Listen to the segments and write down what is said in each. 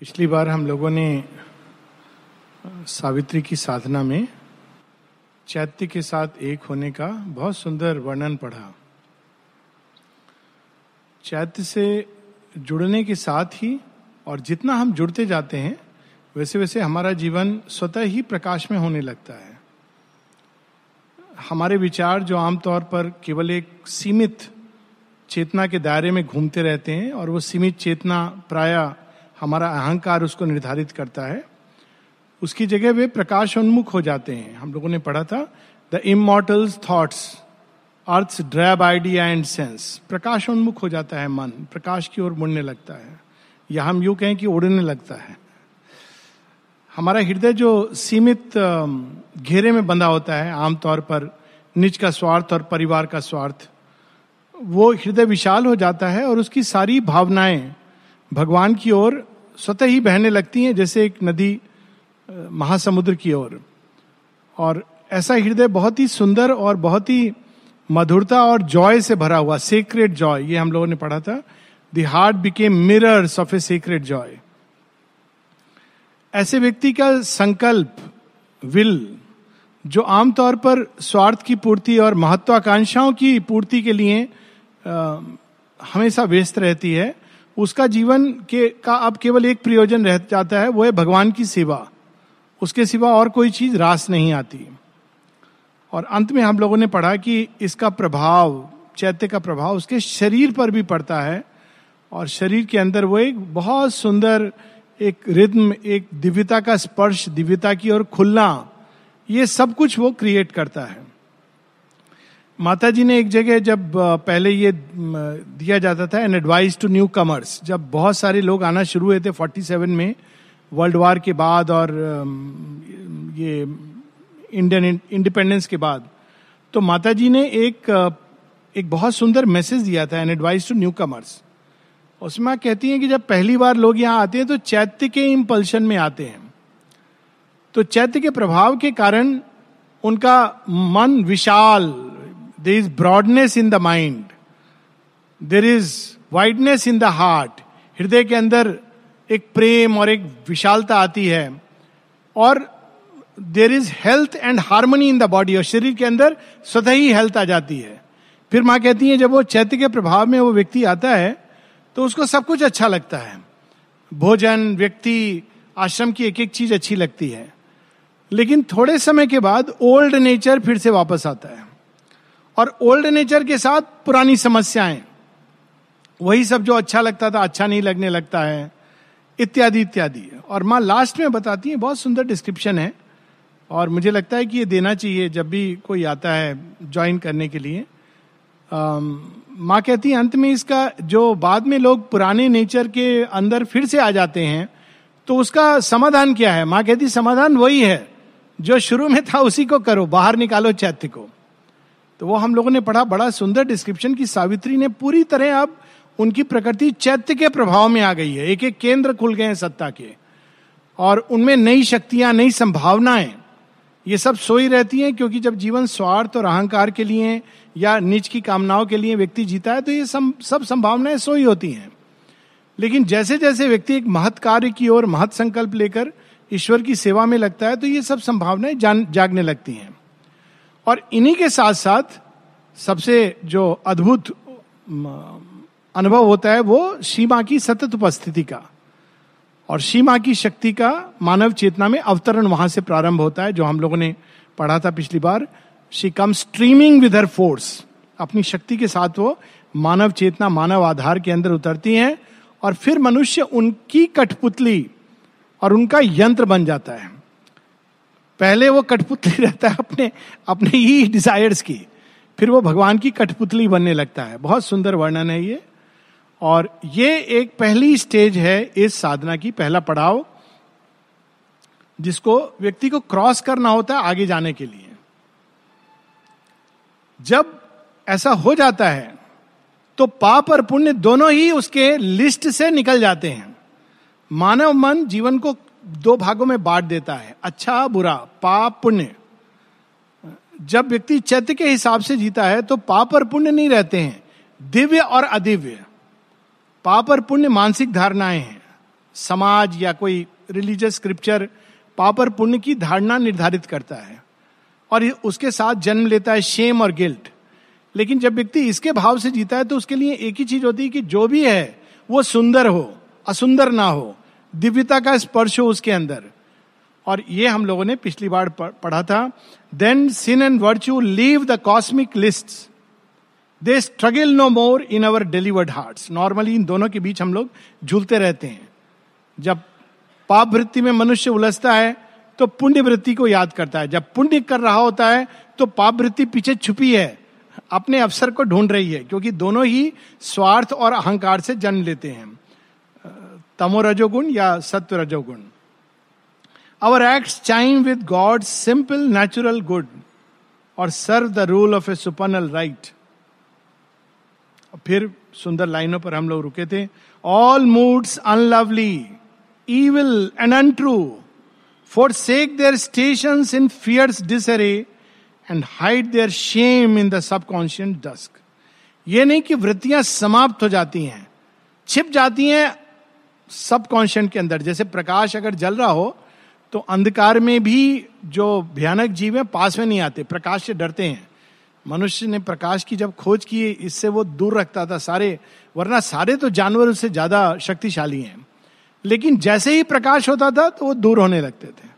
पिछली बार हम लोगों ने सावित्री की साधना में चैत्य के साथ एक होने का बहुत सुंदर वर्णन पढ़ा। चैत्य से जुड़ने के साथ ही और जितना हम जुड़ते जाते हैं वैसे वैसे हमारा जीवन स्वतः ही प्रकाश में होने लगता है। हमारे विचार जो आमतौर पर केवल एक सीमित चेतना के दायरे में घूमते रहते हैं और वो सीमित चेतना प्राय हमारा अहंकार उसको निर्धारित करता है। उसकी जगह वे प्रकाश उन्मुख हो जाते हैं। हम लोगों ने पढ़ा था the immortal's thoughts earth drab idea and sense प्रकाश उन्मुख हो जाता है मन, प्रकाश की ओर मुड़ने लगता है। या हम यू कहें कि उड़ने लगता है। हमारा हृदय जो सीमित घेरे में बंधा होता है आमतौर पर निज का स्वार्थ और परिवार का स्वार्थ, वो हृदय विशाल हो जाता है और उसकी सारी भावनाएँ भगवान की ओर स्वतः ही बहने लगती हैं जैसे एक नदी महासमुद्र की ओर। और ऐसा हृदय बहुत ही सुंदर और बहुत ही मधुरता और जॉय से भरा हुआ सीक्रेट जॉय ये हम लोगों ने पढ़ा था। The heart became mirrors of a secret joy ऐसे व्यक्ति का संकल्प विल जो आमतौर पर स्वार्थ की पूर्ति और महत्वाकांक्षाओं की पूर्ति के लिए आ, हमेशा व्यस्त रहती है उसका जीवन के, का अब केवल एक प्रयोजन रह जाता है, वो है भगवान की सेवा। उसके सिवा और कोई चीज़ रास नहीं आती। और अंत में हम लोगों ने पढ़ा कि इसका प्रभाव, चैत्य का प्रभाव उसके शरीर पर भी पड़ता है, और शरीर के अंदर वो एक बहुत सुंदर एक रिद्म एक दिव्यता का स्पर्श, दिव्यता की और खुलना, ये सब कुछ वो क्रिएट करता है। माता जी ने एक जगह जब पहले ये दिया जाता था an advice to newcomers जब बहुत सारे लोग आना शुरू हुए थे 47 में वर्ल्ड वार के बाद और ये इंडियन इंडिपेंडेंस के बाद तो माता जी ने एक एक बहुत सुंदर मैसेज दिया था an advice to newcomers उसमें कहती हैं कि जब पहली बार लोग यहाँ आते हैं तो चैत्य के इम्पल्शन में आते हैं। तो चैत्य के प्रभाव के कारण उनका मन विशाल there is broadness in the mind there is wideness in the heart हृदय के अंदर एक प्रेम और एक विशालता आती है और there is health and harmony in the body और शरीर के अंदर स्वतः ही हेल्थ आ जाती है फिर माँ कहती है जब वो चैत्य के प्रभाव में वो व्यक्ति आता है तो उसको सब कुछ अच्छा लगता है भोजन व्यक्ति आश्रम की एक एक चीज़ अच्छी लगती है लेकिन थोड़े समय के बाद ओल्ड नेचर फिर से वापस आता है और ओल्ड नेचर के साथ पुरानी समस्याएँ। वही सब जो अच्छा लगता था अच्छा नहीं लगने लगता है, इत्यादि इत्यादि। और माँ लास्ट में बताती है, बहुत सुंदर डिस्क्रिप्शन है। और मुझे लगता है कि ये देना चाहिए जब भी कोई आता है ज्वाइन करने के लिए। माँ कहती है, अंत में इसका जो बाद में लोग पुराने नेचर के अंदर फिर से आ जाते हैं तो उसका समाधान क्या है? माँ कहती, समाधान वही है, जो शुरू में था उसी को करो, बाहर निकालो चैत्य को। तो वो हम लोगों ने पढ़ा, बड़ा सुंदर डिस्क्रिप्शन की सावित्री ने पूरी तरह अब उनकी प्रकृति चैत्य के प्रभाव में आ गई है। एक एक केंद्र खुल गए हैं सत्ता के। और उनमें नई शक्तियाँ, नई संभावनाएँ, ये सब सोई रहती हैं क्योंकि जब जीवन स्वार्थ और अहंकार के लिए या निज की कामनाओं के लिए व्यक्ति जीता है तो ये सब सब संभावनाएँ सोई होती हैं। लेकिन जैसे जैसे व्यक्ति एक महत् कार्य की ओर, महत् संकल्प लेकर ईश्वर की सेवा में लगता है तो ये सब संभावनाएँ जागने लगती हैं। और इन्हीं के साथ साथ सबसे जो अद्भुत अनुभव होता है वो सीमा की सतत उपस्थिति का। और सीमा की शक्ति का मानव चेतना में अवतरण वहाँ से प्रारंभ होता है, जो हम लोगों ने पढ़ा था पिछली बार। She come streaming with her force अपनी शक्ति के साथ वो मानव चेतना, मानव आधार के अंदर उतरती हैं, और फिर मनुष्य उनकी कठपुतली और उनका यंत्र बन जाता है। पहले वो कठपुतली रहता है अपने अपने ही डिजायर्स की। फिर वो भगवान की कठपुतली बनने लगता है। बहुत सुंदर वर्णन है ये। और ये एक पहली स्टेज है इस साधना की, पहला पड़ाव, जिसको व्यक्ति को क्रॉस करना होता है आगे जाने के लिए। जब ऐसा हो जाता है तो पाप और पुण्य दोनों ही उसके लिस्ट से निकल जाते हैं। मानव मन जीवन को दो भागों में बांट देता है अच्छा बुरा, पाप, पुण्य। जब व्यक्ति चैत्य के हिसाब से जीता है तो पाप और पुण्य नहीं रहते हैं, दिव्य और अदिव्य। पाप और पुण्य मानसिक धारणाएँ हैं, समाज या कोई रिलीजियस स्क्रिप्चर पाप और पुण्य की धारणा निर्धारित करता है, और उसके साथ जन्म लेता है शेम और गिल्ट लेकिन जब व्यक्ति इसके भाव से जीता है तो उसके लिए एक ही चीज़ होती है कि जो भी है, वो सुंदर हो, असुंदर ना हो दिव्यता का स्पर्श हो उसके अंदर। और ये हम लोगों ने पिछली बार पढ़ा था। Then sin and virtue leave the cosmic list they struggle no more in our delivered heart normally इन दोनों के बीच हम लोग झूलते रहते हैं। जब पाप वृत्ति में मनुष्य उलझता है तो पुण्य वृत्ति को याद करता है। जब पुण्य कर रहा होता है तो पाप वृत्ति पीछे छुपी है। अपने अवसर को ढूंढ रही है, क्योंकि दोनों ही स्वार्थ और अहंकार से जन्म लेते हैं। तमो रजोगुण या सत्व रजोगुण our act chime with God simple natural good और serve the rule of a supernal right फिर सुंदर लाइनों पर हम लोग रुके थे। All moods unlovely evil and untrue, forsake their stations in fierce disarray, and hide their shame in the subconscious dusk. ये नहीं कि वृत्तियाँ समाप्त हो जाती हैं छिप जाती हैं सबकॉन्शियस के अंदर, जैसे प्रकाश अगर जल रहा हो तो अंधकार में भी जो भयानक जीव है, पास में नहीं आते, प्रकाश से डरते हैं। मनुष्य ने प्रकाश की जब खोज की, इससे वो दूर रखता था सारे, वरना सारे तो जानवर उससे ज़्यादा शक्तिशाली हैं। लेकिन जैसे ही प्रकाश होता था तो वो दूर होने लगते थे।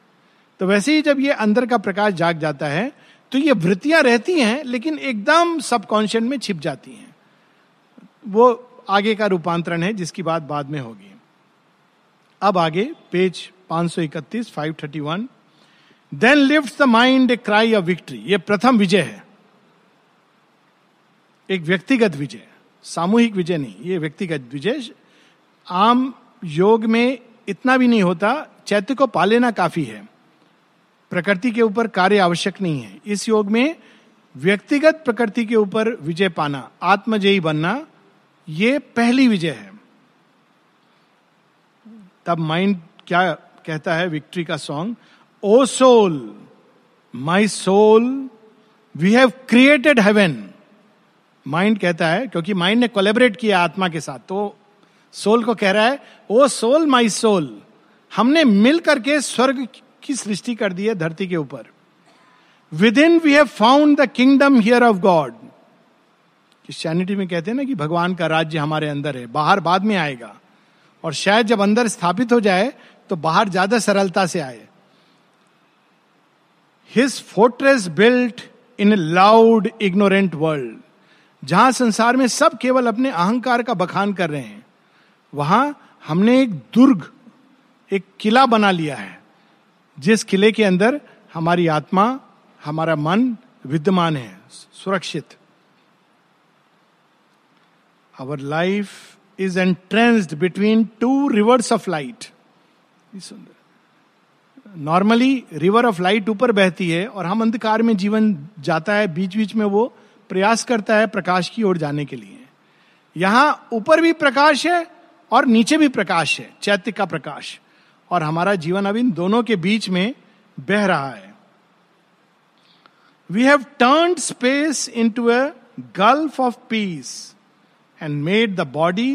तो वैसे ही जब ये अंदर का प्रकाश जाग जाता है तो ये वृत्तियाँ रहती हैं, लेकिन एकदम सबकॉन्शियस में छिप जाती हैं। वो आगे का रूपांतरण है, जिसकी बात बाद में होगी। अब आगे, page 531 531 then lift the mind a cry of victory ये प्रथम विजय है। एक व्यक्तिगत विजय, सामूहिक विजय नहीं, ये व्यक्तिगत विजय। आम योग में इतना भी नहीं होता, चैत्य को पा लेना काफ़ी है। प्रकृति के ऊपर कार्य आवश्यक नहीं है। इस योग में व्यक्तिगत प्रकृति के ऊपर विजय पाना, आत्मजयी बनना, ये पहली विजय है। तब माइंड क्या कहता है? विक्ट्री का song O soul my soul we have created heaven mind कहता है, क्योंकि माइंड ने कोलेबरेट किया आत्मा के साथ। तो सोल को कह रहा है ओ सोल माई सोल हमने मिल करके स्वर्ग की सृष्टि कर दी है धरती के ऊपर। Within we have found the kingdom here of God Christianity में कहते हैं ना कि भगवान का राज्य हमारे अंदर है, बाहर बाद में आएगा। और शायद जब अंदर स्थापित हो जाए तो बाहर ज़्यादा सरलता से आए। His fortress built in loud ignorant world जहाँ संसार में सब केवल अपने अहंकार का बखान कर रहे हैं, वहाँ हमने एक दुर्ग, एक किला बना लिया है, जिस किले के अंदर हमारी आत्मा, हमारा मन विद्यमान है, सुरक्षित। Our life is entranced between two rivers of light normally river of light ऊपर बहती है और हम अंधकार में जीवन जाता है बीच बीच में वो प्रयास करता है प्रकाश की ओर जाने के लिए यहाँ ऊपर भी प्रकाश है और नीचे भी प्रकाश है चैत्य का प्रकाश और हमारा जीवन अब इन दोनों के बीच में बह रहा है we have turn space into a gulf of peace and made the body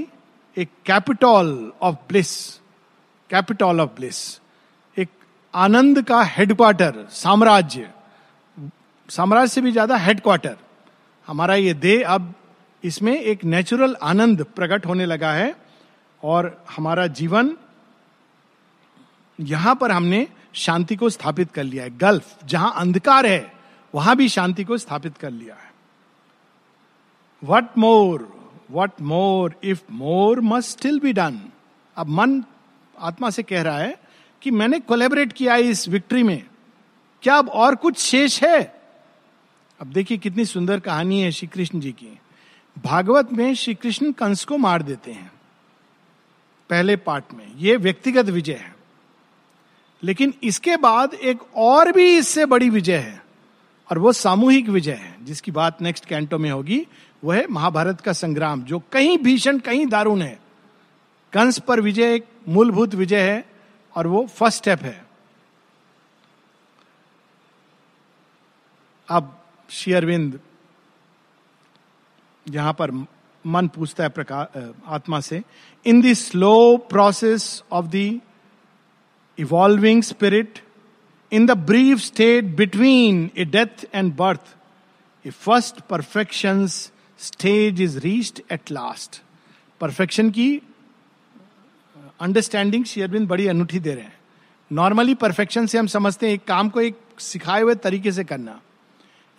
a capital of bliss capital of bliss एक आनंद का हेडक्वार्टर साम्राज्य। साम्राज्य से भी ज़्यादा हेडक्वार्टर हमारा ये देह अब इसमें एक नेचुरल आनंद प्रकट होने लगा है और हमारा जीवन यहाँ पर हमने शांति को स्थापित कर लिया है। गल्फ, जहाँ अंधकार है, वहाँ भी शांति को स्थापित कर लिया है। What more what more if more must still be done अब मन, आत्मा से कह रहा है कि मैंने कोलेबरेट किया इस विक्ट्री में। क्या अब और कुछ शेष है? अब देखिए कितनी सुंदर कहानी है श्री कृष्ण जी की। भागवत में श्री कृष्ण कंस को मार देते हैं, पहले पार्ट में। ये व्यक्तिगत विजय है। लेकिन इसके बाद एक और भी इससे बड़ी विजय है, और वो सामूहिक विजय है, जिसकी बात नेक्स्ट कैंटो में होगी। वो है महाभारत का संग्राम, जो कहीं भीषण, कहीं दारुण है। कंस पर विजय एक मूलभूत विजय है और वो फ़र्स्ट स्टेप है। अब शेयरविंद यहाँ पर मन पूछता है प्रकार आत्मा से, in the slow process of the evolving spirit, in the brief state between a death and birth, a first perfection stage is reached at last perfection की अंडरस्टैंडिंग शेयरबिंद बड़ी अनूठी दे रहे हैं नॉर्मली परफेक्शन से हम समझते हैं एक काम को एक सिखाए हुए तरीके से करना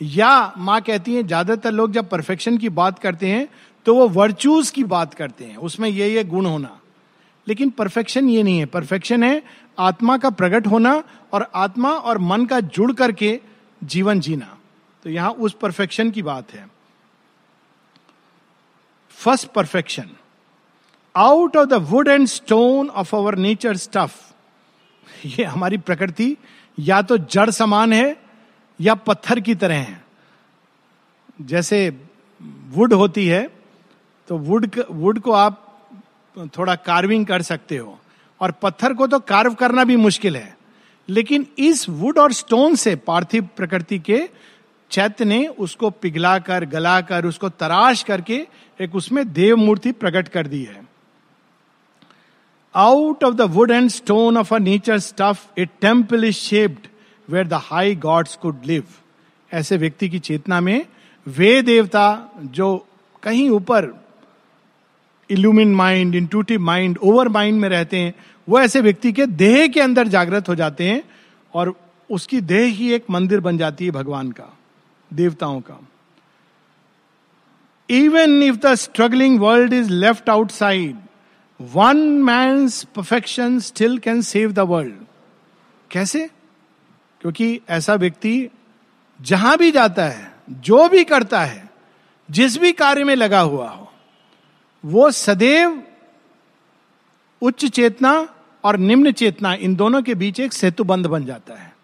या माँ कहती है ज़्यादातर लोग जब परफेक्शन की बात करते हैं तो वो वर्चूज की बात करते हैं उसमें ये ये गुण होना लेकिन परफेक्शन ये नहीं है परफेक्शन है आत्मा का प्रकट होना और आत्मा और मन का जुड़ करके जीवन जीना तो यहाँ उस परफेक्शन की बात है first perfection out of the wood and stone of our nature stuff ये हमारी प्रकृति या तो जड़ समान है या पत्थर की तरह है। जैसे वुड होती है तो वुड वुड को आप थोड़ा कार्विंग कर सकते हो। और पत्थर को तो कार्व करना भी मुश्किल है। लेकिन इस वुड और स्टोन से पार्थिव प्रकृति के चैत्य ने उसको पिघला कर गला कर उसको तराश करके एक उसमें देव मूर्ति प्रकट कर दी है। Out of the wood and stone of a nature stuff a temple is shaped where the high gods could live ऐसे व्यक्ति की चेतना में वे देवता जो कहीं ऊपर illumined mind intuitive mind over mind में रहते हैं, वो ऐसे व्यक्ति के देह के अंदर जागृत हो जाते हैं और उसकी देह ही एक मंदिर बन जाती है भगवान का। देवताओं का। Even if the struggling world is left outside one मैं perfection still can save the world कैसे? क्योंकि ऐसा व्यक्ति जहाँ भी जाता है, जो भी करता है, जिस भी कार्य में लगा हुआ हो, वो सदैव उच्च चेतना और निम्न चेतना इन दोनों के बीच एक सेतु बंद बन जाता है।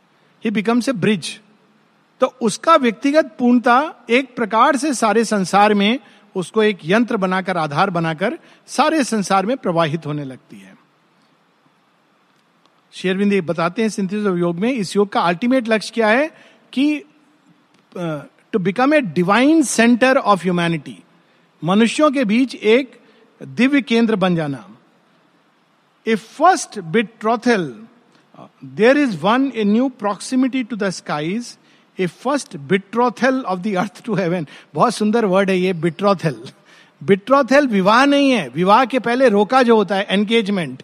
ही बिकम्स ए ब्रिज तो उसका व्यक्तिगत पूर्णता एक प्रकार से सारे संसार में, उसको एक यंत्र बनाकर, आधार बनाकर सारे संसार में प्रवाहित होने लगती है। शेरविंद, बताते हैं सिंथिस योग में, इस योग का अल्टीमेट लक्ष्य क्या है? कि to become a divine centre of humanity मनुष्यों के बीच एक दिव्य केंद्र बन जाना। A first betrothal there is won a new proximity to the skies a first betrothal of the earth to heaven बहुत सुंदर वर्ड है ये बिट्रोथेल बिट्रोथेल विवाह नहीं है। विवाह के पहले रोका जो होता है एंगेजमेंट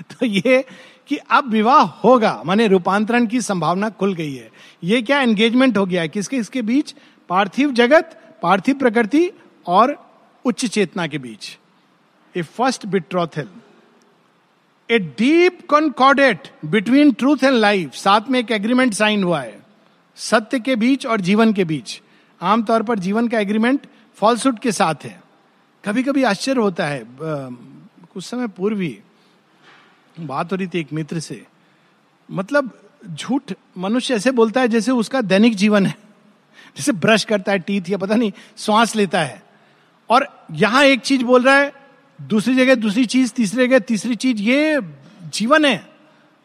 तो ये कि अब विवाह होगा, माने रूपांतरण की संभावना खुल गई है। ये क्या एंगेजमेंट हो गया है? किसके इसके बीच? पार्थिव जगत, पार्थिव प्रकृति और उच्च चेतना के बीच। A first betrothal a deep concordat between truth and life साथ में एक एग्रीमेंट साइन हुआ है। सत्य के बीच और जीवन के बीच। आमतौर पर जीवन का एग्रीमेंट फॉल्सूट के साथ है। कभी कभी आश्चर्य होता है। कुछ समय पूर्व ही बात हो रही थी एक मित्र से। मतलब झूठ मनुष्य ऐसे बोलता है जैसे उसका दैनिक जीवन है। जैसे ब्रश करता है टीथ या पता नहीं, श्वास लेता है। और यहाँ एक चीज़ बोल रहा है, दूसरी जगह दूसरी चीज़, तीसरी जगह तीसरी चीज़, ये जीवन है।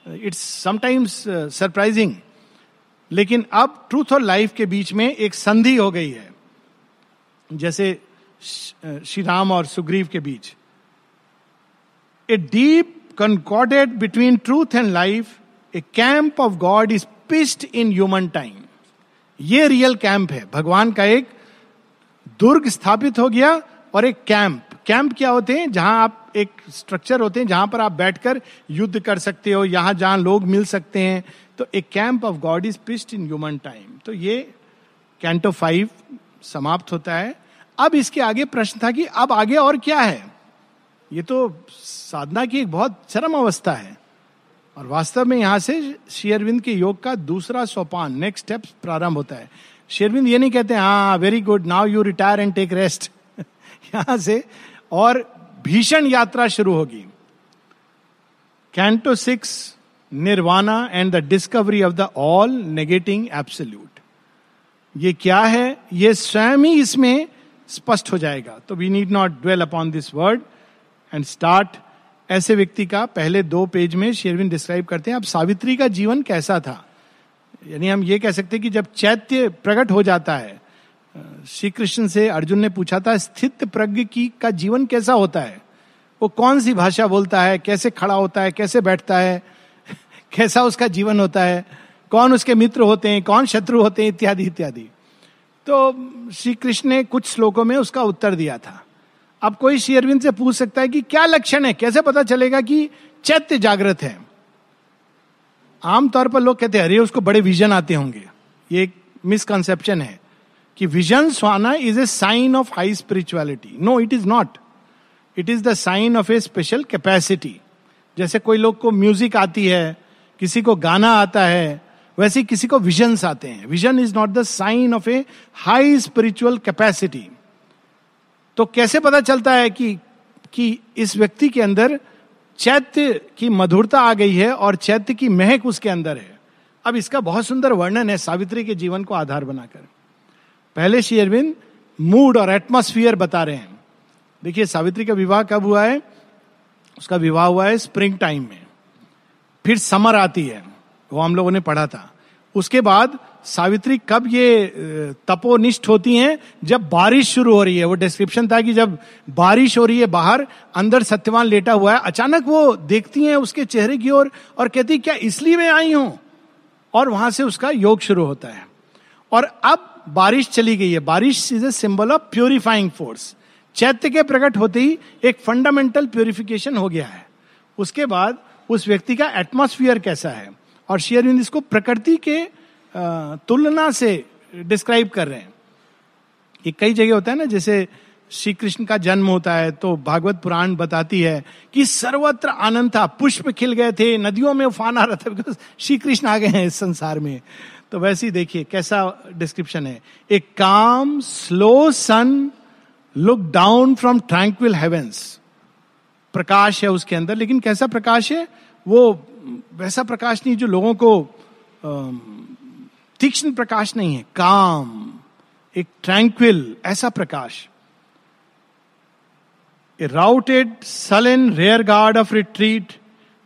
इट्स समटाइम्स सरप्राइजिंग लेकिन अब ट्रूथ और लाइफ के बीच में एक संधि हो गई है। जैसे श्री राम और सुग्रीव के बीच। A deep concordat between truth and life a camp of God is pitched in human time ये रियल कैंप है। भगवान का एक दुर्ग स्थापित हो गया और एक कैंप कैंप क्या होते हैं? जहाँ आप एक स्ट्रक्चर होते हैं, जहाँ पर आप बैठकर युद्ध कर सकते हो, यहाँ जहाँ लोग मिल सकते हैं तो a camp of God is pitched in human time तो ये कैंटो फाइव समाप्त होता है। अब इसके आगे प्रश्न था कि अब आगे और क्या है? ये तो साधना की एक बहुत चरम अवस्था है। और वास्तव में यहाँ से शेयरविंद के योग का दूसरा सोपान नेक्स्ट स्टेप प्रारंभ होता है। शेयरविंद ये नहीं कहते हाँ very good now you retire and take rest यहाँ से और भीषण यात्रा शुरू होगी। Canto six Nirvana and the discovery of the all negating absolute ये क्या है? ये स्वयं ही इसमें स्पष्ट हो जाएगा। तो we need not dwell upon this word and start ऐसे व्यक्ति का पहले दो पेज में शेरविन डिस्क्राइब करते हैं, अब सावित्री का जीवन कैसा था? यानी हम ये कह सकते हैं कि जब चैत्य प्रकट हो जाता है श्री कृष्ण से अर्जुन ने पूछा था, स्थित प्रज्ञ की का जीवन कैसा होता है? वो कौन सी भाषा बोलता है? कैसे खड़ा होता है? कैसे बैठता है? कैसा उसका जीवन होता है, कौन उसके मित्र होते हैं, कौन शत्रु होते हैं, इत्यादि इत्यादि। तो श्री कृष्ण ने कुछ श्लोकों में उसका उत्तर दिया था। अब कोई श्री अरविंद से पूछ सकता है कि क्या लक्षण है? कैसे पता चलेगा कि चैत्य जागृत है? आमतौर पर लोग कहते हैं, अरे, उसको बड़े विजन आते होंगे। ये एक मिसकंसेप्शन है कि vision sauna is a sign of high spirituality no it is not it is the sign of a special capacity जैसे कोई लोग को म्यूज़िक आती है किसी को गाना आता है, वैसे किसी को विजन्स आते हैं। Vision is not the sign of a high spiritual capacity तो कैसे पता चलता है कि कि इस व्यक्ति के अंदर चैत्य की मधुरता आ गई है और चैत्य की महक उसके अंदर है? अब इसका बहुत सुंदर वर्णन है सावित्री के जीवन को आधार बनाकर। पहले श्री अरविंद मूड और एटमोस्फियर बता रहे हैं। देखिए, सावित्री का विवाह कब हुआ है? उसका विवाह हुआ है स्प्रिंग टाइम में। फिर समर आती है वो हम लोगों ने पढ़ा था। उसके बाद सावित्री कब ये तपोनिष्ठ होती हैं जब बारिश शुरू हो रही है। वो डिस्क्रिप्शन था कि जब बारिश हो रही है बाहर अंदर सत्यवान लेटा हुआ है अचानक वो देखती हैं उसके चेहरे की ओर और, और कहती क्या इसलिए मैं आई हूँ? और वहाँ से उसका योग शुरू होता है। और अब बारिश चली गई है। बारिश is a symbol of purifying force चैत्य के प्रकट होते ही एक फंडामेंटल प्योरिफिकेशन हो गया है। उसके बाद उस व्यक्ति का एटमोस्फियर कैसा है? और शेयरविंद इसको प्रकृति के तुलना से डिस्क्राइब कर रहे हैं। ये कई जगह होता है ना, जैसे श्री कृष्ण का जन्म होता है तो भागवत पुराण बताती है कि सर्वत्र आनंद था, पुष्प खिल गए थे, नदियों में उफान आ रहा था बिकॉज़ श्री कृष्ण आ गए हैं इस संसार में। तो वैसे ही देखिए, कैसा डिस्क्रिप्शन है। A calm slow sun look down from tranquil heavens प्रकाश है उसके अंदर, लेकिन कैसा प्रकाश है? वो, वैसा प्रकाश नहीं जो लोगों को तीक्ष्ण प्रकाश नहीं है, काम, एक ट्रैंक्विल ऐसा प्रकाश। A routed in rearguard of retreat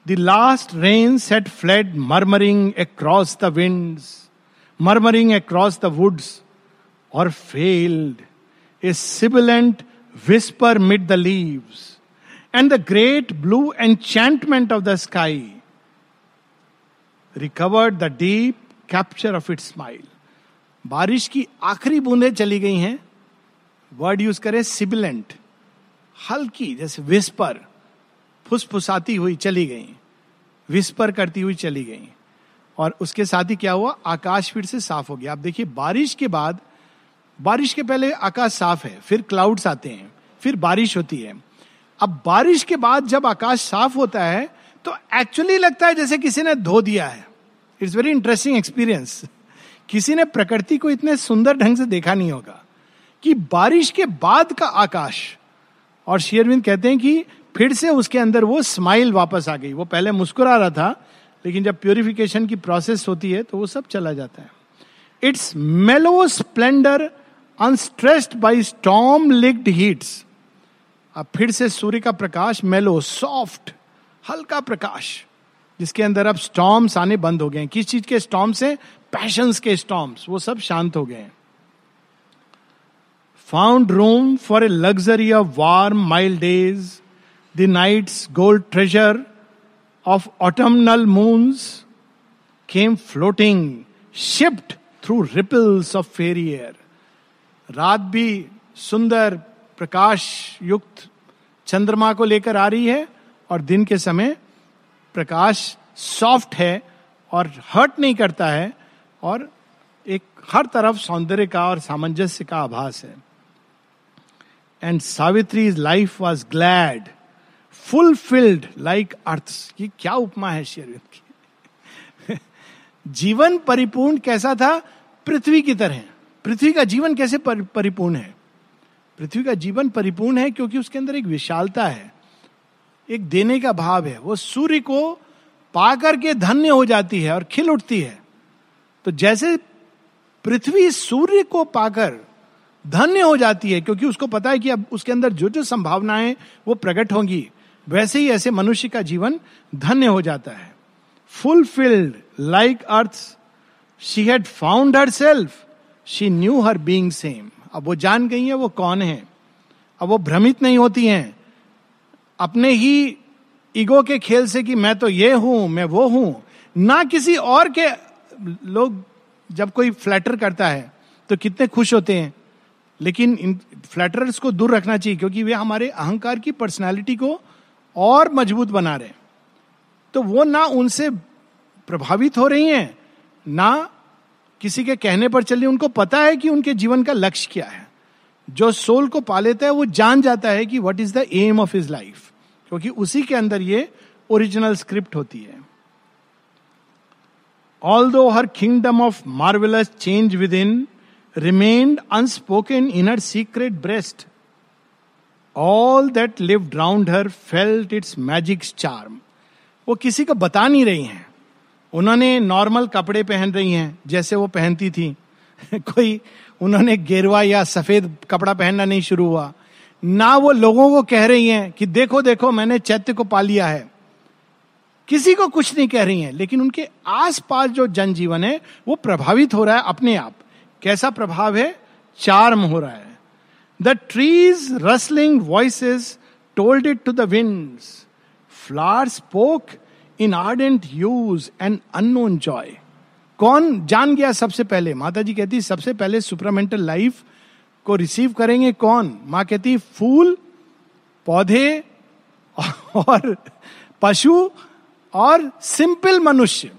the last rain set fled murmuring across the wind murmuring across the woods और failed a sibilant whisper mid the leaves and the great blue enchantment of the sky recovered the deep capture of it smile बारिश की आखिरी बूंदें चली गई हैं। Word use करें sibilant हल्की, जैसे विस्पर फुसफुसाती हुई चली गई विस्पर करती हुई चली गई। और उसके साथ ही क्या हुआ? आकाश फिर से साफ़ हो गया। आप देखिए, बारिश के बाद, बारिश के पहले आकाश साफ़ है, फिर क्लाउड्स आते हैं, फिर बारिश होती है। अब बारिश के बाद जब आकाश साफ़ होता है तो एक्चुअली लगता है जैसे किसी ने धो दिया है। इट्स वेरी इंटरेस्टिंग एक्सपीरियंस किसी ने प्रकृति को इतने सुंदर ढंग से देखा नहीं होगा कि बारिश के बाद का आकाश, और शेयरविंद कहते हैं कि फिर से उसके अंदर वो स्माइल वापस आ गई। वो पहले मुस्कुरा रहा था, लेकिन जब प्योरिफिकेशन की प्रोसेस होती है तो वो सब चला जाता है। Its mellow splendour unstressed by storm लिग्ड heats अब फिर से सूर्य का प्रकाश मेलो सॉफ्ट हल्का प्रकाश, जिसके अंदर अब स्टॉम्स आने बंद हो गए किस चीज़ के स्टॉम्स से पैशंस के स्टॉम्स वो सब शांत हो गए found room for a luxury of warm mild days the nights gold treasure of autumnal moons came floating swift through ripples of fairy air रात भी सुंदर प्रकाश युक्त चंद्रमा को लेकर आ रही है और दिन के समय प्रकाश सॉफ्ट है और हर्ट नहीं करता है और एक हर तरफ़ सौंदर्य का और सामंजस्य का आभास है। And Savitri life was glad fulfilled like earth ये क्या उपमा है शेरविंद की? जीवन परिपूर्ण कैसा था? पृथ्वी की तरह। पृथ्वी का जीवन कैसे परिपूर्ण है? पृथ्वी का जीवन परिपूर्ण है क्योंकि उसके अंदर एक विशालता है, एक देने का भाव है। वो सूर्य को पाकर के धन्य हो जाती है और खिल उठती है। तो जैसे पृथ्वी सूर्य को पाकर धन्य हो जाती है, क्योंकि उसको पता है कि अब उसके अंदर जो जो संभावनाएँ वो प्रकट होंगी, वैसे ही ऐसे मनुष्य का जीवन धन्य हो जाता है। Fulfilled like earth she had found her self she knew her being same अब वो जान गई है वो कौन है? अब वो भ्रमित नहीं होती हैं। अपने ही ईगो के खेल से कि मैं तो ये हूँ, मैं वो हूँ। ना किसी और के लोग जब कोई फ्लैटर करता है तो कितने खुश होते हैं। लेकिन इन फ्लैटरर्स को दूर रखना चाहिए, क्योंकि वे हमारे अहंकार की पर्सनालिटी को और मज़बूत बना रहे तो वो ना उनसे प्रभावित हो रही हैं, ना किसी के कहने पर चल रही उनको पता है कि उनके जीवन का लक्ष्य क्या है। जो सोल को पा लेता है, वो जान जाता है कि what is the aim of his life क्योंकि उसी के अंदर ये ओरिजिनल स्क्रिप्ट होती है। Although her kingdom of marvellous change within remained unspoken in her secret breast all that lived round her felt its magic charm वो किसी को बता नहीं रही हैं। उन्होंने नॉर्मल कपड़े पहन रही हैं, जैसे वो पहनती थी। कोई उन्होंने गेरवा या सफ़ेद कपड़ा पहनना नहीं शुरू हुआ। ना वो लोगों को कह रही हैं कि देखो देखो, मैंने चैत्य को पा लिया है। किसी को कुछ नहीं कह रही हैं, लेकिन उनके आसपास जो जनजीवन है, वो प्रभावित हो रहा है अपने आप। कैसा प्रभाव है? चार्म हो रहा है। The trees rustling voice told it to the winds flower spoke in ardent hues and unknown joy कौन जान गया सबसे पहले? माता जी कहती, सबसे पहले सुपरामेंटल लाइफ को रिसीव करेंगे कौन? माँ कहती, फूल, पौधे और पशु और सिंपल मनुष्य.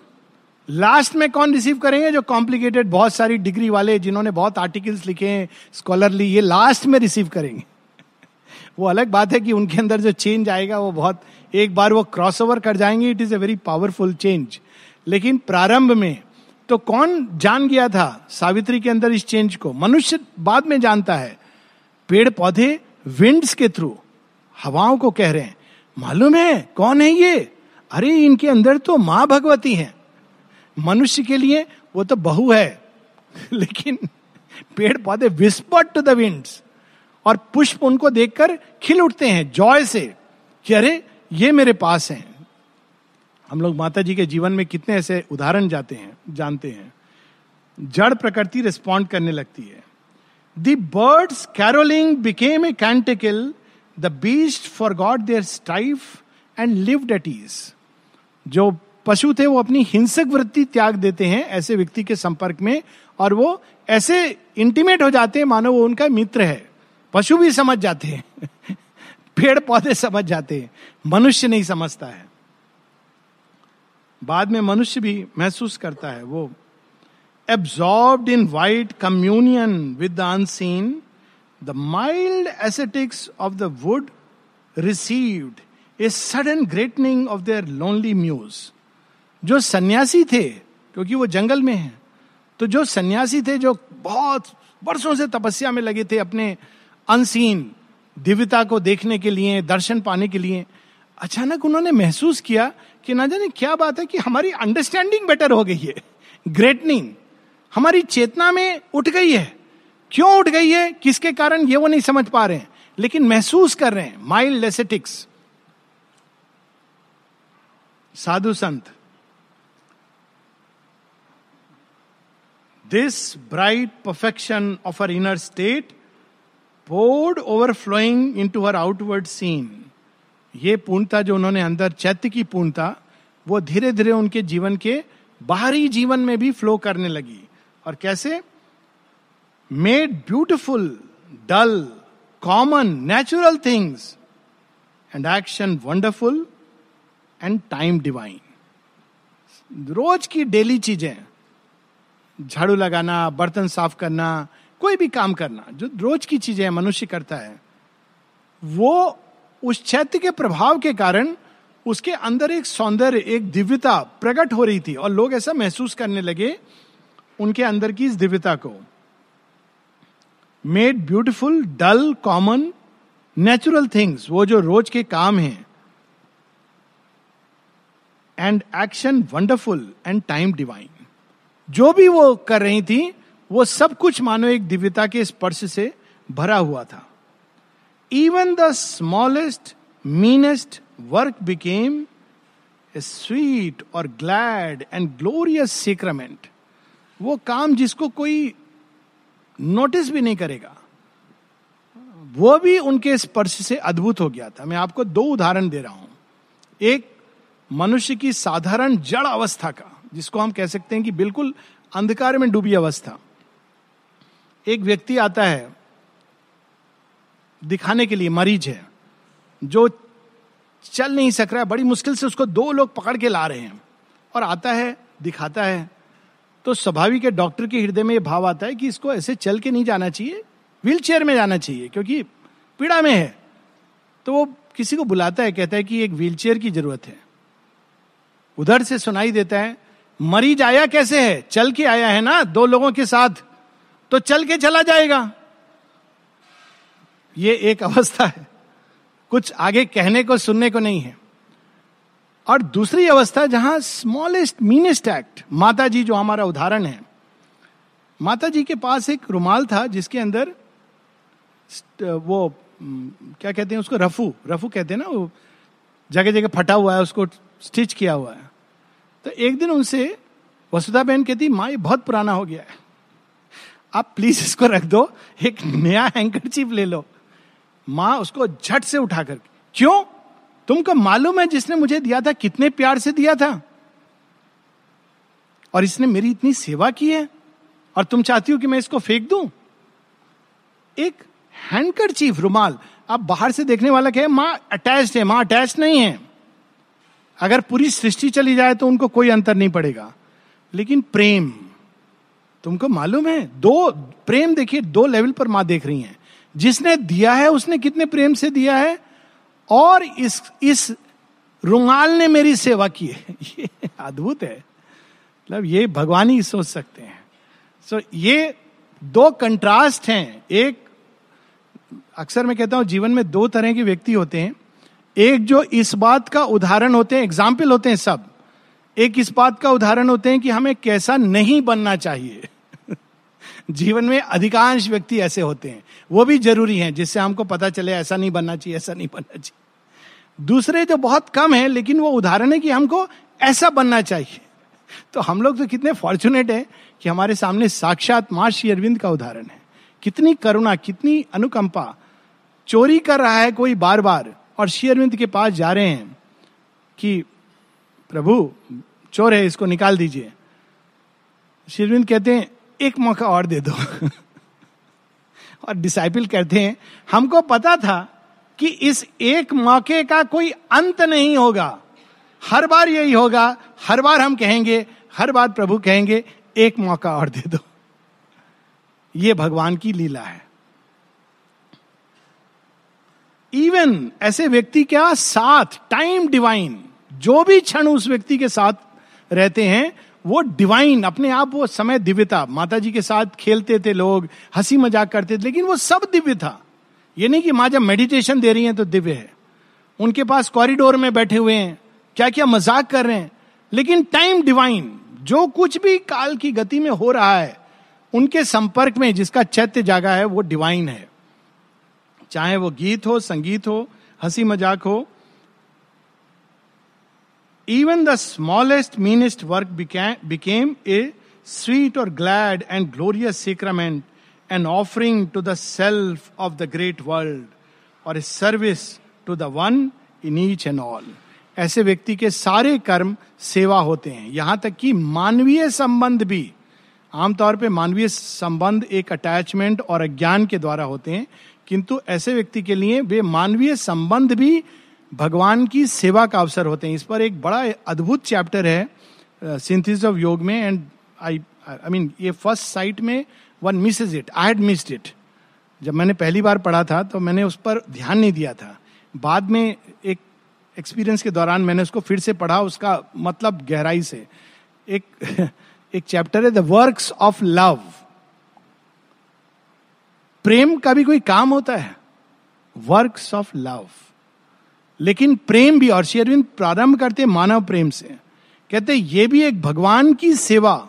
लास्ट में कौन रिसीव करेंगे? जो कॉम्प्लिकेटेड बहुत सारी डिग्री वाले, जिन्होंने बहुत आर्टिकल्स लिखे हैं स्कॉलरली ये लास्ट में रिसीव करेंगे। वो अलग बात है कि उनके अंदर जो चेंज आएगा, वो बहुत एक बार वो क्रॉस ओवर कर जाएँगे it is a very powerful change लेकिन प्रारंभ में तो कौन जान गया था सावित्री के अंदर इस चेंज को? मनुष्य बाद में जानता है। पेड़ पौधे विंड्स के थ्रू हवाओं को कह रहे हैं। मालूम है, कौन है ये? अरे, इनके अंदर तो माँ भगवती है। मनुष्य के लिए वो तो बहु है। लेकिन पेड़ पौधे विस्पर्ट टू द विंड्स और पुष्प उनको देखकर खिल उठते हैं, जॉय से, कि अरे ये मेरे पास हैं। हम लोग माता जी के जीवन में कितने ऐसे उदाहरण जाते हैं, जानते हैं। जड़ प्रकृति रिस्पॉन्ड करने लगती है। The carolling became a canticle the beast forgot their strife and lived at जो पशु थे वो अपनी हिंसक वृत्ति त्याग देते हैं ऐसे व्यक्ति के संपर्क में और वो ऐसे इंटीमेट हो जाते हैं, मानो वो उनका मित्र है। पशु भी समझ जाते हैं। पेड़ पौधे समझ जाते हैं। मनुष्य नहीं समझता है। बाद में मनुष्य भी महसूस करता है, वो absorb in white communion with the unseen the mild ascetics of the wood received a sudden greatening of their lonely muse जो सन्यासी थे, क्योंकि वो जंगल में है तो जो सन्यासी थे जो बहुत वर्षों से तपस्या में लगे थे अपने अनसीन दिव्यता को देखने के लिए, दर्शन पाने के लिए, अचानक उन्होंने महसूस किया कि ना जाने क्या बात है कि हमारी अंडरस्टैंडिंग बेटर हो गई है। ग्रेटनिंग हमारी चेतना में उठ गई है। क्यों उठ गई है? किसके कारण? ये वो नहीं समझ पा रहे हैं। लेकिन महसूस कर रहे हैं। माइल्ड लेसेटिक्स साधु संत this bright perfection of our inner state poured overflowing into her outward scene ये पूर्णता जो उन्होंने अंदर चैत्य की पूर्णता, वो धीरे धीरे उनके जीवन के बाहरी जीवन में भी फ्लो करने लगी। और कैसे? Made beautiful dull common natural things and action wonderful and time divine रोज की डेली चीज़ें, झाड़ू लगाना, बर्तन साफ़ करना कोई भी काम करना, जो रोज की चीज़ें मनुष्य करता है, वो उस चैत्य के प्रभाव के कारण उसके अंदर एक सौंदर्य, एक दिव्यता प्रकट हो रही थी और लोग ऐसा महसूस करने लगे उनके अंदर की इस दिव्यता को। Made beautiful dull common natural things वो जो रोज के काम हैं। And action wonderful and time divine जो भी वो कर रही थी वो सब कुछ, मानो, एक दिव्यता के स्पर्श से भरा हुआ था। Even the smallest meanest work became a sweet और ग्लैड एंड ग्लोरियस sacrament. वो काम जिसको कोई नोटिस भी नहीं करेगा, वो भी उनके स्पर्श से अद्भुत हो गया था। मैं आपको दो उदाहरण दे रहा हूँ। एक, मनुष्य की साधारण जड़ अवस्था का, जिसको हम कह सकते हैं कि बिल्कुल अंधकार में डूबी अवस्था। एक व्यक्ति आता है, दिखाने के लिए मरीज़ है, जो चल नहीं सक रहा है, बड़ी मुश्किल से उसको दो लोग पकड़ के ला रहे हैं, और आता है, दिखाता है तो स्वाभाविक है डॉक्टर के हृदय में यह भाव आता है कि इसको ऐसे चल के नहीं जाना चाहिए व्हील चेयर में जाना चाहिए, क्योंकि पीड़ा में है तो वो किसी को बुलाता है, कहता है कि एक व्हील चेयर की ज़रूरत है। उधर से सुनाई देता है, मरीज़ आया कैसे है? चल के आया है ना, दो लोगों के साथ। तो चल के चला जाएगा। ये एक अवस्था है। कुछ आगे कहने को, सुनने को नहीं है। और दूसरी अवस्था, जहाँ स्मॉलेस्ट मीनेस्ट एक्ट माता जी जो हमारा उदाहरण है। माता जी के पास एक रुमाल था, जिसके अंदर वो क्या कहते हैं उसको, रफू रफू कहते हैं ना, वो जगह जगह फटा हुआ है, उसको स्टिच किया हुआ है। तो एक दिन उनसे, वसुधा बहन कहती, माँ, ये बहुत पुराना हो गया है। आप प्लीज़ इसको रख दो, एक नया हैंकरचीफ ले लो। माँ उसको झट से उठा कर, क्यों? तुमको मालूम है जिसने मुझे दिया था, कितने प्यार से दिया था? और इसने मेरी इतनी सेवा की है, और तुम चाहती हो कि मैं इसको फेंक दूँ? एक हैंकर चीफ रुमाल। आप बाहर से देखने वाला क्या है? माँ अटैच है, माँ अटैच नहीं है। अगर पूरी सृष्टि चली जाए तो उनको कोई अंतर नहीं पड़ेगा। लेकिन प्रेम। तुमको मालूम है दो प्रेम देखिए दो लेवल पर माँ देख रही हैं। जिसने दिया है उसने कितने प्रेम से दिया है और इस इस रुमाल ने मेरी सेवा की है। ये अद्भुत है। मतलब ये भगवान ही सोच सकते हैं। सो so, ये दो कंट्रास्ट हैं। एक अक्सर मैं कहता हूँ जीवन में दो तरह के व्यक्ति होते हैं। एक जो इस बात का उदाहरण होते हैं एग्ज़ाम्पल होते हैं सब। एक इस बात का उदाहरण होते हैं कि हमें कैसा नहीं बनना चाहिए। जीवन में अधिकांश व्यक्ति ऐसे होते हैं। वो भी ज़रूरी हैं, जिससे हमको पता चले ऐसा नहीं बनना चाहिए, ऐसा नहीं बनना चाहिए। दूसरे जो बहुत कम है, लेकिन वो उदाहरण है कि हमको ऐसा बनना चाहिए। तो हम लोग तो कितने फॉर्चुनेट है कि हमारे सामने साक्षात माँ श्री अरविंद का उदाहरण है। कितनी करुणा, कितनी अनुकंपा। चोरी कर रहा है कोई बार बार और श्री अरविंद के पास जा रहे हैं कि, प्रभु चोर है, इसको निकाल दीजिए। श्री कहते हैं, एक मौका और दे दो। और डिसाइपल कहते हैं, हमको पता था कि इस एक मौके का कोई अंत नहीं होगा। हर बार यही होगा, हर बार हम कहेंगे, हर बार प्रभु कहेंगे, एक मौका और दे दो। ये भगवान की लीला है। इवन ऐसे व्यक्ति क्या? साथ टाइम डिवाइन जो भी क्षण उस व्यक्ति के साथ रहते हैं, वो डिवाइन अपने आप वो समय दिव्य था। माता जी के साथ खेलते थे लोग, हँसी मज़ाक करते थे, लेकिन वो सब दिव्य था। ये नहीं कि माँ जब मेडिटेशन दे रही है तो दिव्य है। उनके पास कॉरिडोर में बैठे हुए हैं क्या क्या मज़ाक कर रहे हैं। लेकिन टाइम डिवाइन जो कुछ भी काल की गति में हो रहा है, उनके संपर्क में जिसका चैत्य जागा है, वो डिवाइन है। चाहे वो गीत हो, संगीत हो, हँसी मज़ाक हो even the smallest meanest work became a sweet और glad and glorious sacrament an offering to the self of the great world और a service to the one in each and all ऐसे व्यक्ति के सारे कर्म सेवा होते हैं। यहाँ तक कि मानवीय संबंध भी। आमतौर पर मानवीय संबंध एक अटैचमेंट और अज्ञान के द्वारा होते हैं। किंतु ऐसे व्यक्ति के लिए वे मानवीय संबंध भी भगवान की सेवा का अवसर होते हैं। इस पर एक बड़ा अद्भुत चैप्टर है सिंथिस ऑफ़ योग में एंड आई आई मीन ये फ़र्स्ट साइट में one miss it I had missed it जब मैंने पहली बार पढ़ा था तो मैंने उस पर ध्यान नहीं दिया था। बाद में एक एक्सपीरियंस के दौरान मैंने उसको फिर से पढ़ा, उसका मतलब गहराई से। एक एक चैप्टर है द वर्क्स ऑफ़ लव प्रेम का भी कोई काम होता है। वर्क्स ऑफ़ लव लेकिन प्रेम भी, और शेरविंद प्रारंभ करते मानव प्रेम से। कहते ये भी एक भगवान की सेवा।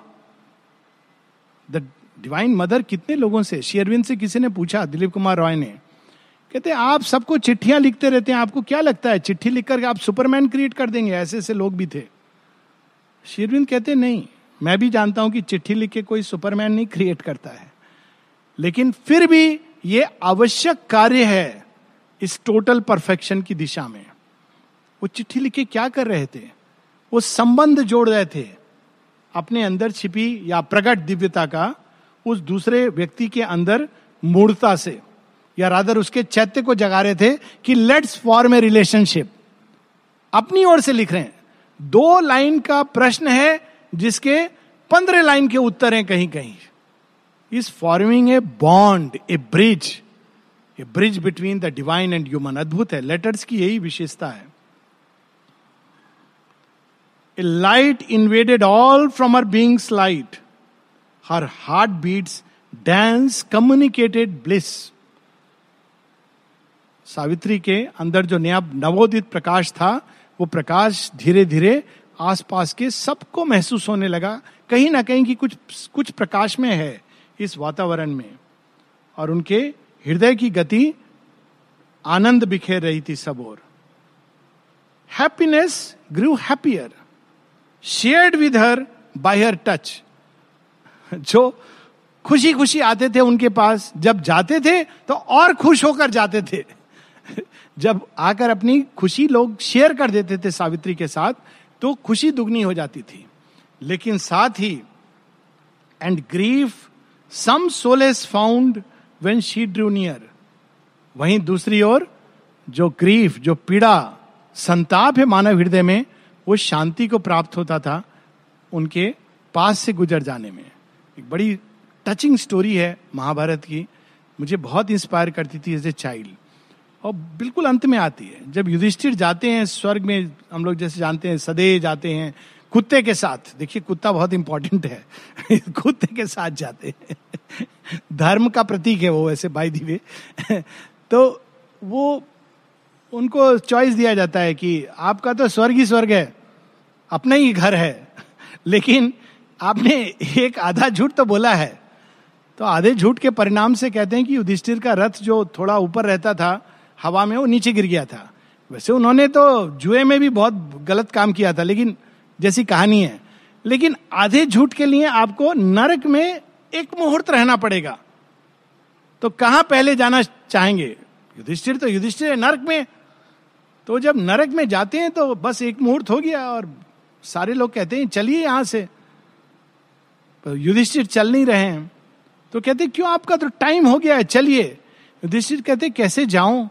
द डिवाइन मदर कितने लोगों से शेरविंद से किसी ने पूछा, दिलीप कुमार रॉय ने। कहते आप सबको चिट्ठियाँ लिखते रहते हैं, आपको क्या लगता है? चिट्ठी लिख करके आप सुपरमैन क्रिएट कर देंगे, ऐसे ऐसे लोग भी थे। शेरविंद कहते नहीं, मैं भी जानता हूँ कि चिट्ठी लिख के कोई सुपरमैन नहीं क्रिएट करता है। लेकिन फिर भी ये आवश्यक कार्य है। इस टोटल परफेक्शन की दिशा में। वो चिट्ठी लिख क्या कर रहे थे? वो संबंध जोड़ रहे थे। अपने अंदर छिपी या प्रकट दिव्यता का उस दूसरे व्यक्ति के अंदर मूर्ता से, या रादर उसके चैत्य को जगा रहे थे कि लेट्स फॉर्म ए रिलेशनशिप अपनी ओर से लिख रहे हैं। दो लाइन का प्रश्न है जिसके पंद्रह लाइन के उत्तर हैं कहीं कहीं is forming a bond a bridge a bridge between the divine and human अद्भुत है। लेटर्स की यही विशेषता है। A light invaded all from her being's light her heart beats dance communicated bliss Savitri के अंदर जो नया नवोदित प्रकाश था, वो प्रकाश धीरे धीरे आसपास के सबको महसूस होने लगा। कहीं ना कहीं की कुछ कुछ प्रकाश में है इस वातावरण में। और उनके हृदय की गति आनंद बिखेर रही थी सब और happiness grew happier shared with her by her touch जो खुशी खुशी आते थे उनके पास, जब जाते थे तो और खुश होकर जाते थे। जब आकर अपनी खुशी लोग शेयर कर देते थे सावित्री के साथ तो खुशी दुगनी हो जाती थी। लेकिन साथ ही and grief some solace found when she drew near वहीं दूसरी ओर, जो ग्रीफ, जो पीड़ा, संताप है मानव हृदय में, वो शांति को प्राप्त होता था उनके पास से गुजर जाने में। एक बड़ी टचिंग स्टोरी है महाभारत की। मुझे बहुत इंस्पायर करती थी एज ए चाइल्ड और बिल्कुल अंत में आती है। जब युधिष्ठिर जाते हैं स्वर्ग में, हम लोग जैसे जानते हैं सदैव जाते हैं कुत्ते के साथ। देखिए, कुत्ता बहुत इंपॉर्टेंट है। कुत्ते के साथ जाते हैं। धर्म का प्रतीक है वो वैसे बाई दी तो वो, उनको चॉइस दिया जाता है कि आपका तो स्वर्ग ही स्वर्ग है, अपना ही घर है। लेकिन आपने एक आधा झूठ तो बोला है। तो आधे झूठ के परिणाम से कहते हैं कि युधिष्ठिर का रथ जो थोड़ा ऊपर रहता था, हवा में वो नीचे गिर गया था। वैसे उन्होंने तो जुए में भी बहुत गलत काम किया था, लेकिन जैसी कहानी है। लेकिन आधे झूठ के लिए आपको नरक में एक मुहूर्त रहना पड़ेगा। तो कहाँ पहले जाना चाहेंगे? युधिष्ठिर तो युधिष्ठिर नरक में। तो जब नरक में जाते हैं तो बस एक मुहूर्त हो गया और सारे लोग कहते हैं, चलिए यहाँ से। तो युधिष्ठिर चल नहीं रहे हैं। तो कहते, क्यों? आपका तो टाइम हो गया है, चलिए। युधिष्ठिर कहते, कैसे जाऊँ?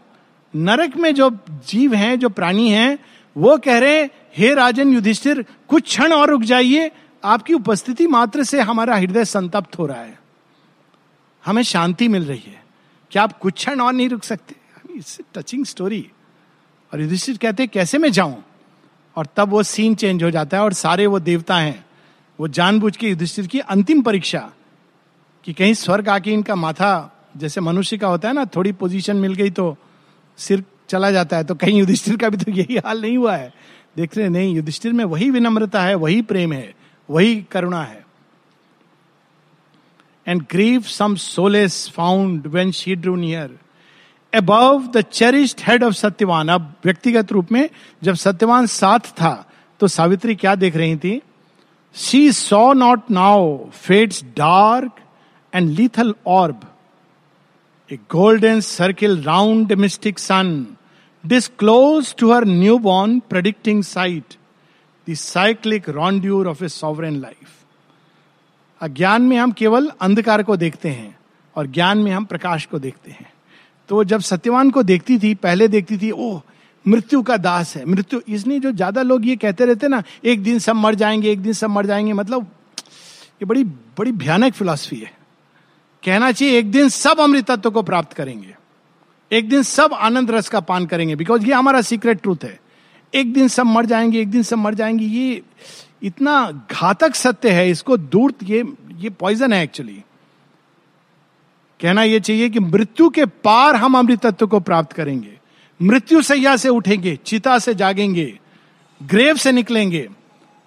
नरक में जो जीव हैं, जो प्राणी हैं, वो कह रहे हे राजन युधिष्ठिर, कुछ क्षण और रुक जाइए। आपकी उपस्थिति मात्र से हमारा हृदय संतप्त हो रहा है। हमें शांति मिल रही है। क्या आप कुछ क्षण और नहीं रुक सकते? टचिंग स्टोरी और युधिष्ठिर कहते, कैसे मैं जाऊँ? और तब वो सीन चेंज हो जाता है और सारे वो देवता हैं, वो जानबूझ के युधिष्ठिर की अंतिम परीक्षा कि कहीं स्वर्ग आके इनका माथा, जैसे मनुष्य का होता है ना, थोड़ी पोजीशन मिल गई तो सिर चला जाता है। तो कहीं युधिष्ठिर का भी तो यही हाल नहीं हुआ है। देख रहे नहीं, युधिष्ठिर में वही विनम्रता है, वही प्रेम है, वही करुणा है। And grief some solace found when she drew near above the cherished head of Satyavan अब व्यक्तिगत रूप में जब सत्यवान साथ था तो सावित्री क्या देख रही थी? She saw not now fades dark and lethal orb a golden circle round mystic sun to her new born predicting sight the cyclic rondure of a sovereign life अज्ञान में हम केवल अंधकार को देखते हैं और ज्ञान में हम प्रकाश को देखते हैं। तो जब सत्यवान को देखती थी, पहले देखती थी, ओह, मृत्यु का दास है, मृत्यु इसलिए जो ज़्यादा लोग ये कहते रहते ना, एक दिन सब मर जाएँगे, एक दिन सब मर जाएँगे मतलब ये बड़ी बड़ी भयानक फिलॉसफी है। कहना चाहिए, एक दिन सब अमृतत्व को प्राप्त करेंगे। एक दिन सब आनंद रस का पान करेंगे बिकॉज़ ये हमारा सीक्रेट ट्रूथ है। एक दिन सब मर जाएँगे, एक दिन सब मर जाएँगे, ये इतना घातक सत्य है, इसको दूर ये ये पॉइजन है एक्चुअली कहना यह चाहिए कि मृत्यु के पार हम अमृतत्व को प्राप्त करेंगे। मृत्यु सैया से उठेंगे, चिता से जागेंगे ग्रेव से निकलेंगे,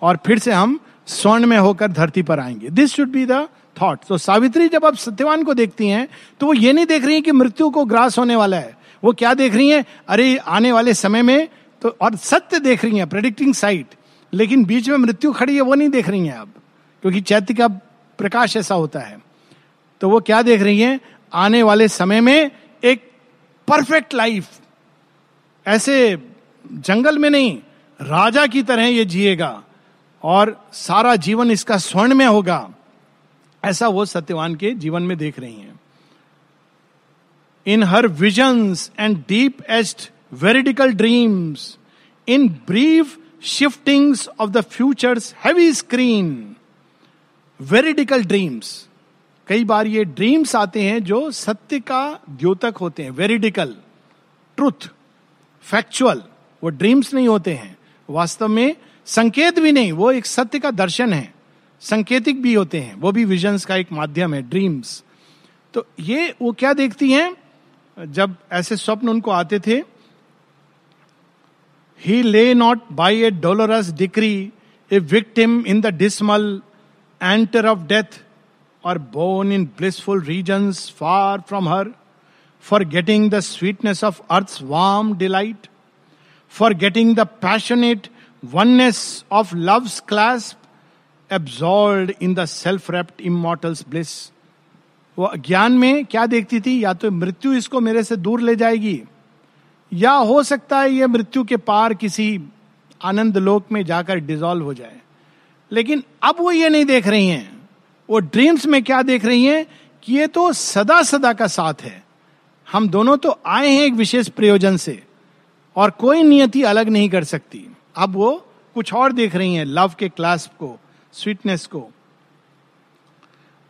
और फिर से हम स्वर्ण में होकर धरती पर आएँगे। This should be the thought तो सावित्री जब आप सत्यवान को देखती हैं तो वो ये नहीं देख रही है कि मृत्यु को ग्रास होने वाला है। वो क्या देख रही है? अरे, आने वाले समय में तो और सत्य देख रही है प्रेडिक्टिंग साइट लेकिन बीच में मृत्यु खड़ी है, वो नहीं देख रही है अब, क्योंकि चैत्य का प्रकाश ऐसा होता है। तो वो क्या देख रही है? आने वाले समय में एक परफेक्ट लाइफ ऐसे जंगल में नहीं, राजा की तरह ये जिएगा और सारा जीवन इसका स्वर्ण में होगा। ऐसा वो सत्यवान के जीवन में देख रही हैं। In her visions and deepest veridical dreams in brief shiftings of the future's heavy screen veridical dreams कई बार ये ड्रीम्स आते हैं जो सत्य का द्योतक होते हैं वेरिडिकल ट्रुथ फैक्चुअल वो ड्रीम्स नहीं होते हैं। वास्तव में संकेत भी नहीं, वो एक सत्य का दर्शन है। संकेतिक भी होते हैं, वो भी विजन्स का एक माध्यम है ड्रीम्स तो ये, वो क्या देखती हैं? जब ऐसे स्वप्न उनको आते थे ही lay not by a dolorous decree a victim in the dismal antre of death और born in blissful region far from her forgetting the sweetness of earth warm delight forgetting the passionate oneness of love's clasp absorbed in the self wrapped immortal's bliss वो ज्ञान में क्या देखती थी? या तो मृत्यु इसको मेरे से दूर ले जाएगी, या हो सकता है ये मृत्यु के पार किसी आनंद लोक में जाकर डिजोल्व हो जाए। लेकिन अब वो ये नहीं देख रही हैं। वो ड्रीम्स में क्या देख रही हैं कि ये तो सदा सदा का साथ है। हम दोनों तो आए हैं एक विशेष प्रयोजन से, और कोई नियति अलग नहीं कर सकती। अब वो कुछ और देख रही हैं लव के क्लास को। स्वीटनेस को।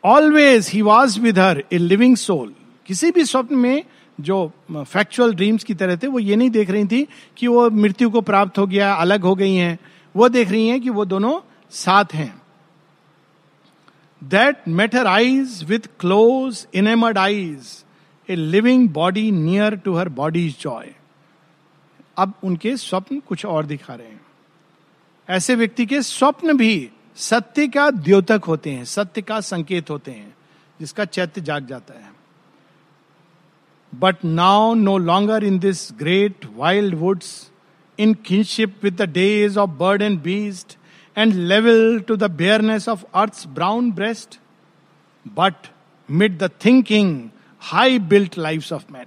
Always he was with her a living soul किसी भी स्वप्न में जो फैक्चुअल ड्रीम्स की तरह थे, वो ये नहीं देख रही थी कि वो मृत्यु को प्राप्त हो गया, अलग हो गई हैं। वो देख रही हैं कि वो दोनों साथ हैं। That mated eyes with close enamoured eyes a living body near to her body's joy अब उनके स्वप्न कुछ और दिखा रहे हैं। ऐसे व्यक्ति के स्वप्न भी सत्य का द्योतक होते हैं, सत्य का संकेत होते हैं, जिसका चैत्य जाग जाता है। But now no longer in this great wild woods in kinship with the days of bird and beast and level to the bareness of earth brown breast but mid the thinking high built life of man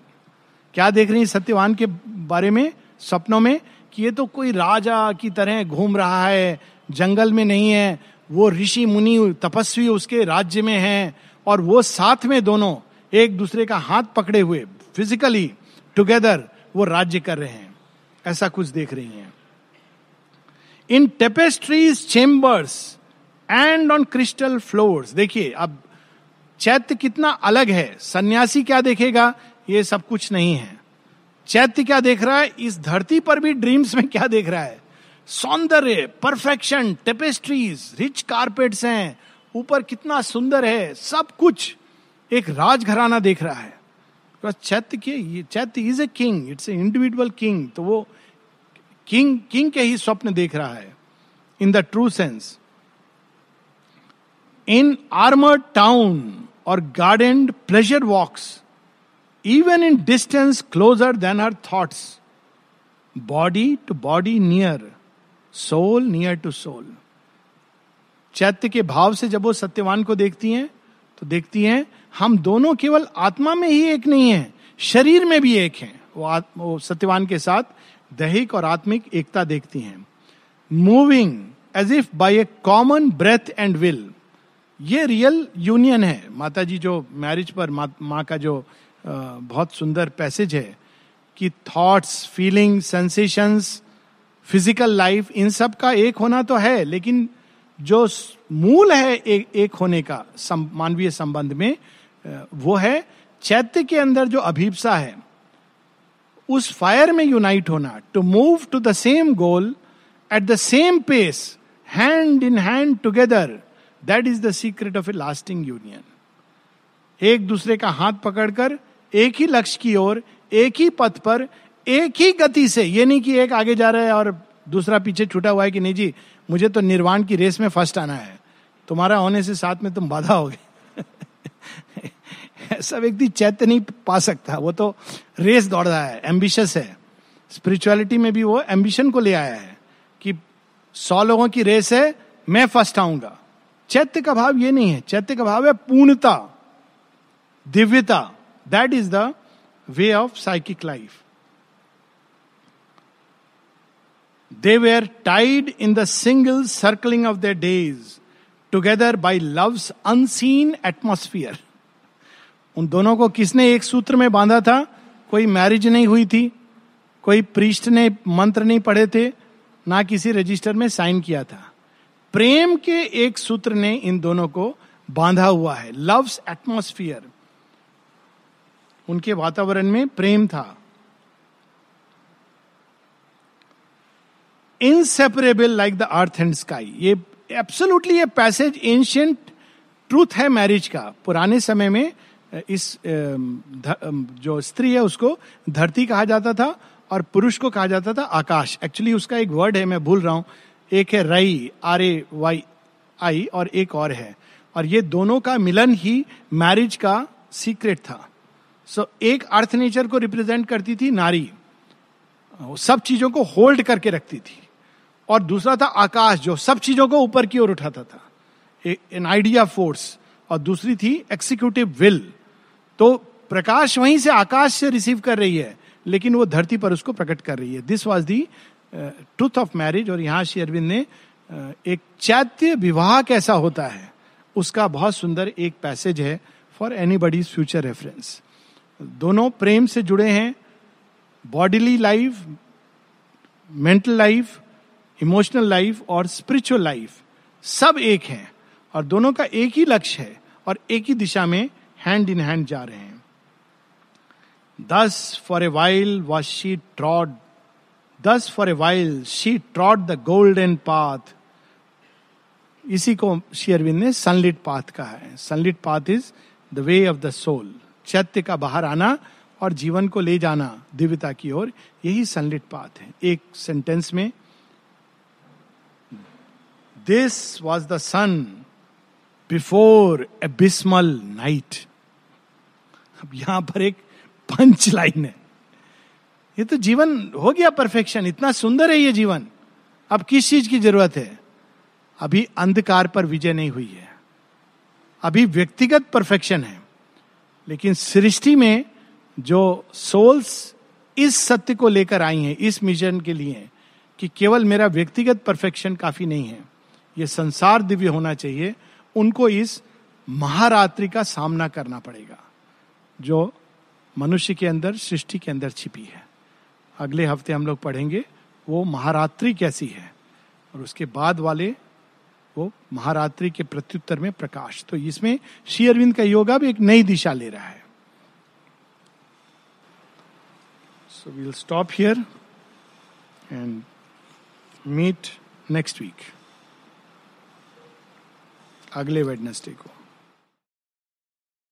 क्या देख रही है सत्यवान के बारे में, सपनों में, कि ये तो कोई राजा की तरह घूम रहा है जंगल में नहीं है, वो ऋषि मुनि, तपस्वी उसके राज्य में हैं और वो साथ में दोनों एक दूसरे का हाथ पकड़े हुए फिजिकली टुगेदर वो राज्य कर रहे हैं। ऐसा कुछ देख रही हैं। In tapestried chambers and on crystal floors देखिए, अब चैत्य कितना अलग है। सन्यासी क्या देखेगा? ये सब कुछ नहीं है। चैत्य क्या देख रहा है? इस धरती पर भी ड्रीम्स में क्या देख रहा है? सौंदर्य परफेक्शन टेपेस्ट्रीज रिच कारपेट्स हैं ऊपर कितना सुंदर है सब कुछ एक राजघराना देख रहा है चैत्य के ये चैत्य is a king it's a individual king तो वो किंग किंग के ही स्वप्न देख रहा है in the true sense in armoured town और garden pleasure walks even in distance closer than her thoughts. Body to body near, soul near to soul चैत्य के भाव से जब वो सत्यवान को देखती हैं तो देखती हैं हम दोनों केवल आत्मा में ही एक नहीं है शरीर में भी एक हैं। वो, वो सत्यवान के साथ दैहिक और आत्मिक एकता देखती हैं। Moving as if by a common breath and will ये रियल यूनियन है। माता जी जो मैरिज पर माँ का जो बहुत सुंदर पैसेज है कि thoughts feeling sensations physical life इन सब का एक होना तो है लेकिन जो मूल है एक, एक होने का मानवीय संबंध में वो है चैत्य के अंदर जो अभीपसा है उस फायर में यूनाइट होना to move to the same goal at the same pace hand in hand together that is the secret of a lasting union एक दूसरे का हाथ पकड़कर एक ही लक्ष्य की ओर एक ही पथ पर एक ही गति से, ये नहीं कि एक आगे जा रहा है और दूसरा पीछे छूटा हुआ है कि नहीं जी, मुझे तो निर्वाण की रेस में फ़र्स्ट आना है। तुम्हारा होने से साथ में तुम बाधा हो गए ऐसा व्यक्ति चैत्य नहीं पा सकता। वो तो रेस दौड़ रहा है एम्बिशियस है। स्पिरिचुअलिटी में भी वो एम्बिशन को ले आया है कि सौ लोगों की रेस है, मैं फ़र्स्ट आऊँगा। चैत्य का भाव ये नहीं है। चैत्य का भाव है पूर्णता, दिव्यता। That is the way of psychic life they were tied in the single circling of the days together by love's unseen atmosphere उन दोनों को किसने एक सूत्र में बांधा था? कोई मैरिज नहीं हुई थी, कोई प्रीस्ट ने मंत्र नहीं पढ़े थे, ना किसी रजिस्टर में साइन किया था। प्रेम के एक सूत्र ने इन दोनों को बांधा हुआ है लव्स एटमोस्फियर उनके वातावरण में प्रेम था। Inseparable like the earth and sky ये एब्सोल्युटली ये पैसेज एंशियंट ट्रूथ है मैरिज का। पुराने समय में इस जो स्त्री है उसको धरती कहा जाता था और पुरुष को कहा जाता था आकाश। एक्चुअली उसका एक वर्ड है मैं भूल रहा हूँ। एक है रई आर ए वाई आई और एक और है। और ये दोनों का मिलन ही मैरिज का सीक्रेट था। सो so, एक अर्थ नेचर को रिप्रेजेंट करती थी नारी। सब चीज़ों को होल्ड करके रखती थी। और दूसरा था आकाश जो सब चीज़ों को ऊपर की ओर उठाता था। एन आइडिया फोर्स और दूसरी थी एक्सिक्यूटिव विल तो प्रकाश वहीं से आकाश से रिसीव कर रही है लेकिन वो धरती पर उसको प्रकट कर रही है। This was the truth of marriage और यहाँ श्री अरविंद ने uh, एक चैत्य विवाह कैसा होता है उसका बहुत सुंदर एक पैसेज है for anybody's future reference दोनों प्रेम से जुड़े हैं bodily life mental life emotional life और स्पिरिचुअल लाइफ, सब एक है और दोनों का एक ही लक्ष्य है और एक ही दिशा में हैंड इन हैंड जा रहे हैं। Thus for a while was she trod thus for a while she trod the golden path इसी को शेयरविंद ने सनलिट पाथ कहा है। Sunlit path is the way of the soul चैत्य का बाहर आना और जीवन को ले जाना दिव्यता की ओर, यही सनलिट पाथ है। एक सेंटेंस में this was the sun before a dismal night अब यहाँ पर एक पंच लाइन है। ये तो जीवन हो गया परफेक्शन इतना सुंदर है ये जीवन। अब किस चीज़ की ज़रूरत है? अभी अंधकार पर विजय नहीं हुई है। अभी व्यक्तिगत परफेक्शन है। लेकिन सृष्टि में जो सोल्स इस सत्य को लेकर आई हैं, इस मिशन के लिए कि केवल मेरा व्यक्तिगत परफेक्शन काफ़ी नहीं है। ये संसार दिव्य होना चाहिए, उनको इस महारात्रि का सामना करना पड़ेगा, जो मनुष्य के अंदर, सृष्टि के अंदर छिपी है। अगले हफ़्ते हम लोग पढ़ेंगे, वो महारात्रि कैसी है, और उसके बाद वाले, वो महारात्रि के प्रत्युत्तर में प्रकाश। तो इसमें श्री अरविंद का योगा भी एक नई दिशा ले रहा है। So we'll stop here and meet next week अगले वेडनेसडे को।